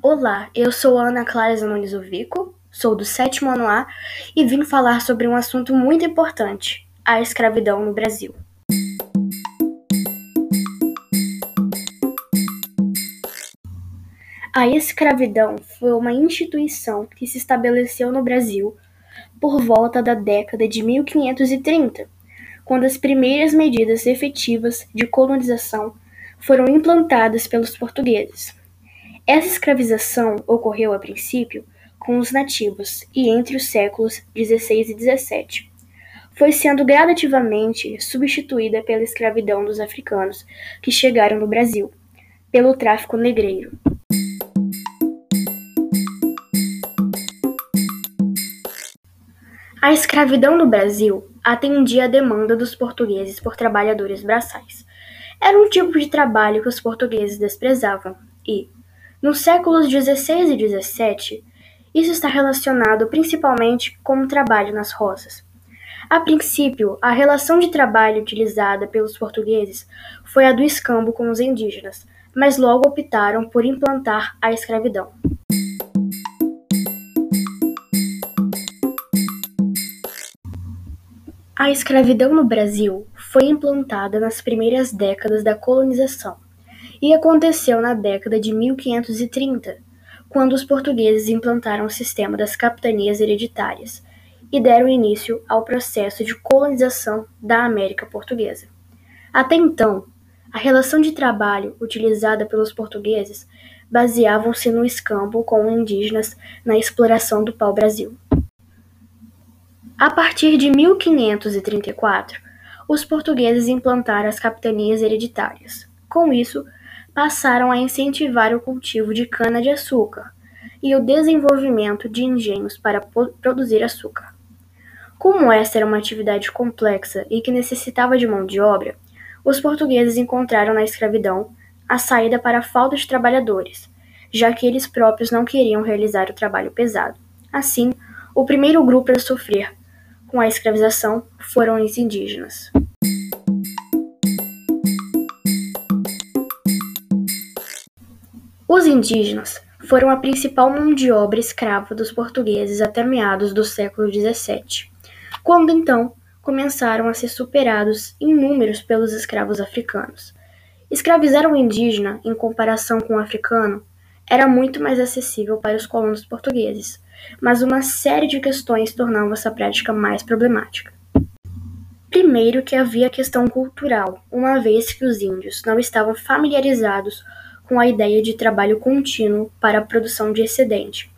Olá, eu sou Ana Clara Zanones Ovico, sou do sétimo ano A e vim falar sobre um assunto muito importante: a escravidão no Brasil. A escravidão foi uma instituição que se estabeleceu no Brasil por volta da década de 1530, quando as primeiras medidas efetivas de colonização foram implantadas pelos portugueses. Essa escravização ocorreu a princípio com os nativos e entre os séculos XVI e XVII. Foi sendo gradativamente substituída pela escravidão dos africanos que chegaram no Brasil, pelo tráfico negreiro. A escravidão no Brasil atendia a demanda dos portugueses por trabalhadores braçais. Era um tipo de trabalho que os portugueses desprezavam e, nos séculos XVI e XVII, isso está relacionado principalmente com o trabalho nas roças. A princípio, a relação de trabalho utilizada pelos portugueses foi a do escambo com os indígenas, mas logo optaram por implantar a escravidão. A escravidão no Brasil foi implantada nas primeiras décadas da colonização e aconteceu na década de 1530, quando os portugueses implantaram o sistema das capitanias hereditárias e deram início ao processo de colonização da América Portuguesa. Até então, a relação de trabalho utilizada pelos portugueses baseavam-se no escambo com indígenas na exploração do pau-brasil. A partir de 1534, os portugueses implantaram as capitanias hereditárias. Com isso, passaram a incentivar o cultivo de cana-de-açúcar e o desenvolvimento de engenhos para produzir açúcar. Como essa era uma atividade complexa e que necessitava de mão de obra, os portugueses encontraram na escravidão a saída para a falta de trabalhadores, já que eles próprios não queriam realizar o trabalho pesado. Assim, o primeiro grupo a sofrer com a escravização foram os indígenas. Os indígenas foram a principal mão de obra escrava dos portugueses até meados do século XVII, quando então começaram a ser superados em números pelos escravos africanos. Escravizar um indígena, em comparação com o um africano, era muito mais acessível para os colonos portugueses, mas uma série de questões tornavam essa prática mais problemática. Primeiro que havia a questão cultural, uma vez que os índios não estavam familiarizados com a ideia de trabalho contínuo para a produção de excedente,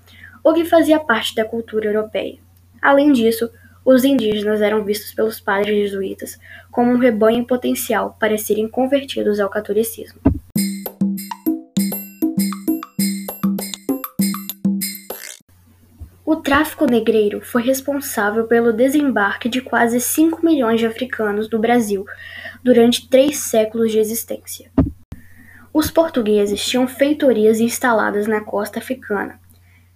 o que fazia parte da cultura europeia. Além disso, os indígenas eram vistos pelos padres jesuítas como um rebanho potencial para serem convertidos ao catolicismo. O tráfico negreiro foi responsável pelo desembarque de quase 5 milhões de africanos do Brasil durante três séculos de existência. Os portugueses tinham feitorias instaladas na costa africana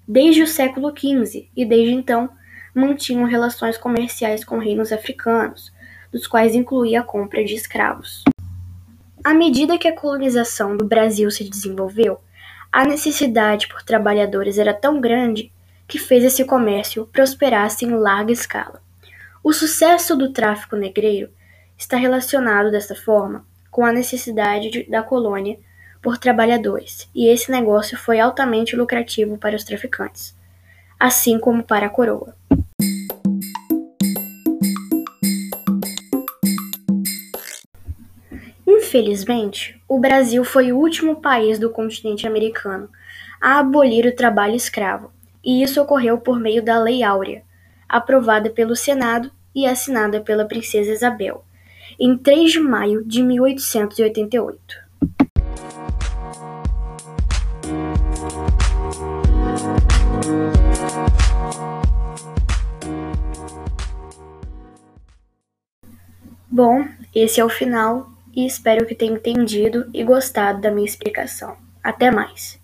desde o século XV e, desde então, mantinham relações comerciais com reinos africanos, dos quais incluía a compra de escravos. À medida que a colonização do Brasil se desenvolveu, a necessidade por trabalhadores era tão grande que fez esse comércio prosperasse em larga escala. O sucesso do tráfico negreiro está relacionado dessa forma com a necessidade de, da colônia por trabalhadores, e esse negócio foi altamente lucrativo para os traficantes, assim como para a coroa. Infelizmente, o Brasil foi o último país do continente americano a abolir o trabalho escravo e isso ocorreu por meio da Lei Áurea, aprovada pelo Senado e assinada pela Princesa Isabel, em 3 de maio de 1888. Bom, esse é o final e espero que tenha entendido e gostado da minha explicação. Até mais!